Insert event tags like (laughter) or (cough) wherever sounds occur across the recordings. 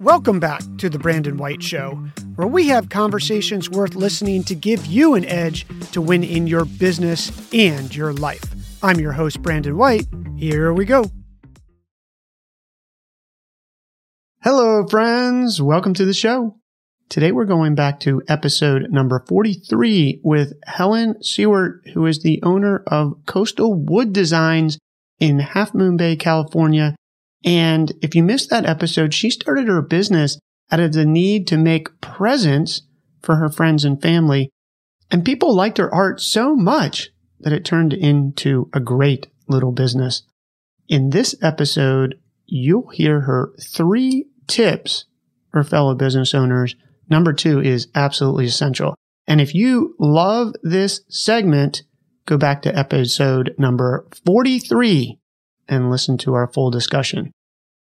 Welcome back to The Brandon White Show, where we have conversations worth listening to give you an edge to win in your business and your life. I'm your host, Brandon White. Here we go. Hello, friends. Welcome to the show. Today we're going back to episode number 43 with Helen Seward, who is the owner of Coastal Wood Designs in Half Moon Bay, California. And if you missed that episode, she started her business out of the need to make presents for her friends and family. And people liked her art so much that it turned into a great little business. In this episode, you'll hear her three tips for fellow business owners. Number two is absolutely essential. And if you love this segment, go back to episode number 43 and listen to our full discussion.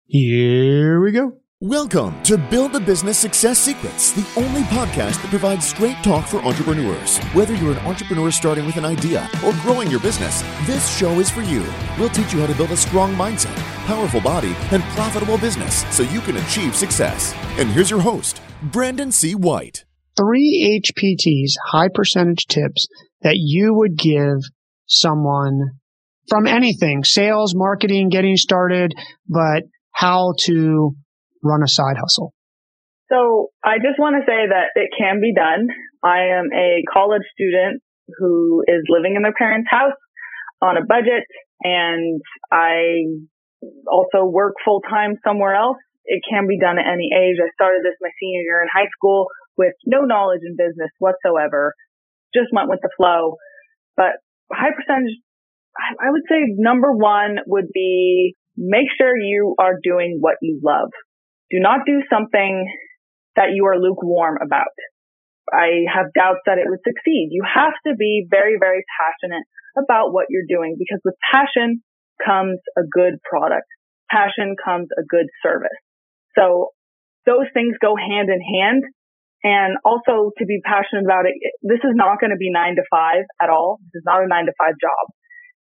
Here we go. Welcome to Build the Business Success Secrets, the only podcast that provides straight talk for entrepreneurs. Whether you're an entrepreneur starting with an idea or growing your business, this show is for you. We'll teach you how to build a strong mindset, powerful body, and profitable business so you can achieve success. And here's your host, Brandon C. White. Three HPTs, high percentage tips that you would give someone from anything, sales, marketing, getting started, but how to run a side hustle? So I just want to say that it can be done. I am a college student who is living in their parents' house on a budget and I also work full time somewhere else. It can be done at any age. I started this my senior year in high school with no knowledge in business whatsoever. Just went with the flow. But high percentage, I would say number one would be make sure you are doing what you love. Do not do something that you are lukewarm about. I have doubts that it would succeed. You have to be very, very passionate about what you're doing because with passion comes a good product. Passion comes a good service. So those things go hand in hand. And also to be passionate about it, this is not going to be nine to five at all. This is not a nine to five job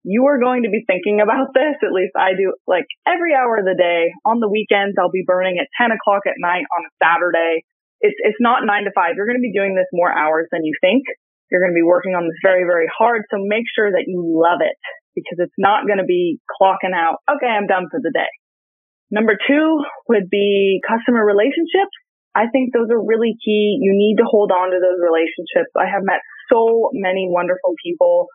you are going to be thinking about this. At least I do like every hour of the day on the weekends. I'll be burning at 10 o'clock at night on a Saturday. It's, it's not nine to five. You're going to be doing this more hours than you think. You're going to be working on this very, very hard. So make sure that you love it because it's not going to be clocking out. Okay. I'm done for the day. Number two would be customer relationships. I think those are really key. You need to hold on to those relationships. I have met so many wonderful people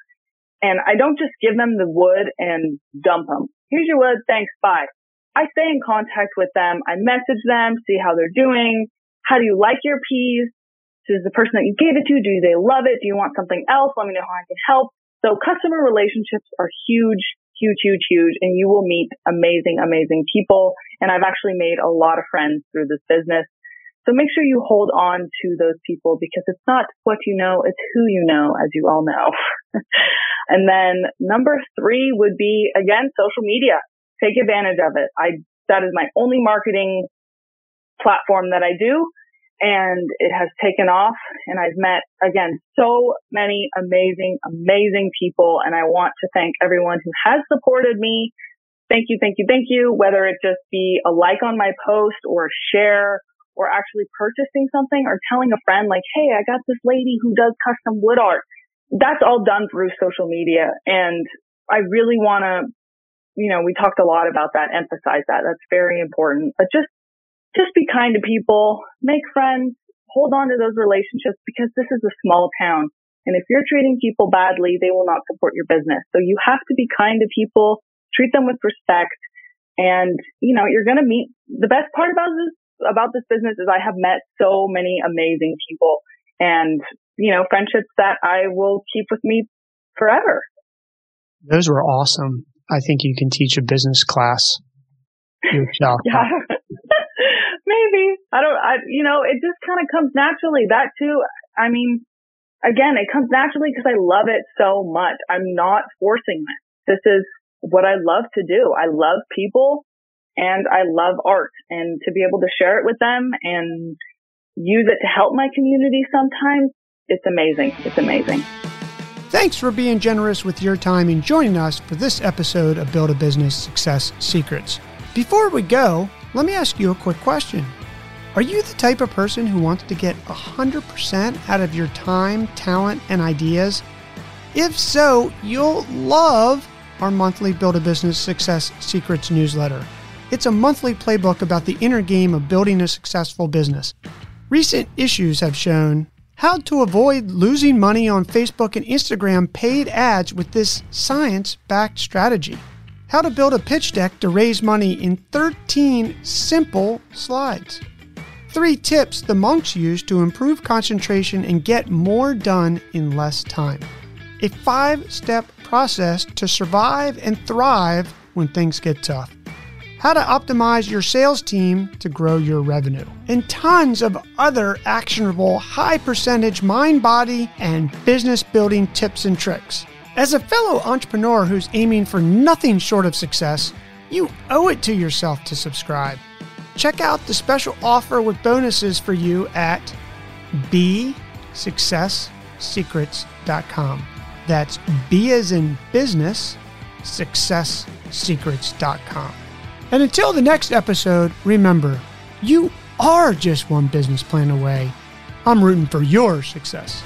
and I don't just give them the wood and dump them. Here's your wood. Thanks. Bye. I stay in contact with them. I message them, see how they're doing. How do you like your peas? Does the person that you gave it to, do they love it? Do you want something else? Let me know how I can help. So customer relationships are huge, huge, huge, huge, and you will meet amazing, amazing people. And I've actually made a lot of friends through this business. So make sure you hold on to those people because it's not what you know, it's who you know, as you all know. (laughs) and then number three would be again, social media. Take advantage of it. I, that is my only marketing platform that I do and it has taken off and I've met again so many amazing, amazing people and I want to thank everyone who has supported me. Thank you, thank you, thank you. Whether it just be a like on my post or a share or actually purchasing something or telling a friend like, Hey, I got this lady who does custom wood art. That's all done through social media. And I really want to, you know, we talked a lot about that, emphasize that. That's very important, but just, just be kind to people, make friends, hold on to those relationships because this is a small town. And if you're treating people badly, they will not support your business. So you have to be kind to people, treat them with respect. And, you know, you're going to meet the best part about this about this business is I have met so many amazing people and, you know, friendships that I will keep with me forever. Those were awesome. I think you can teach a business class yourself. (laughs) yeah. (laughs) Maybe. I don't, I, you know, it just kind of comes naturally. That too, I mean, again, it comes naturally because I love it so much. I'm not forcing this. This is what I love to do. I love people and I love art and to be able to share it with them and use it to help my community sometimes, it's amazing. It's amazing. Thanks for being generous with your time and joining us for this episode of Build a Business Success Secrets. Before we go, let me ask you a quick question. Are you the type of person who wants to get 100% out of your time, talent, and ideas? If so, you'll love our monthly Build a Business Success Secrets newsletter. It's a monthly playbook about the inner game of building a successful business. Recent issues have shown how to avoid losing money on Facebook and Instagram paid ads with this science backed strategy. How to build a pitch deck to raise money in 13 simple slides. Three tips the monks use to improve concentration and get more done in less time. A five step process to survive and thrive when things get tough. How to optimize your sales team to grow your revenue. And tons of other actionable, high percentage mind, body, and business building tips and tricks. As a fellow entrepreneur who's aiming for nothing short of success, you owe it to yourself to subscribe. Check out the special offer with bonuses for you at bsuccesssecrets.com. That's B as in business, successsecrets.com. And until the next episode, remember, you are just one business plan away. I'm rooting for your success.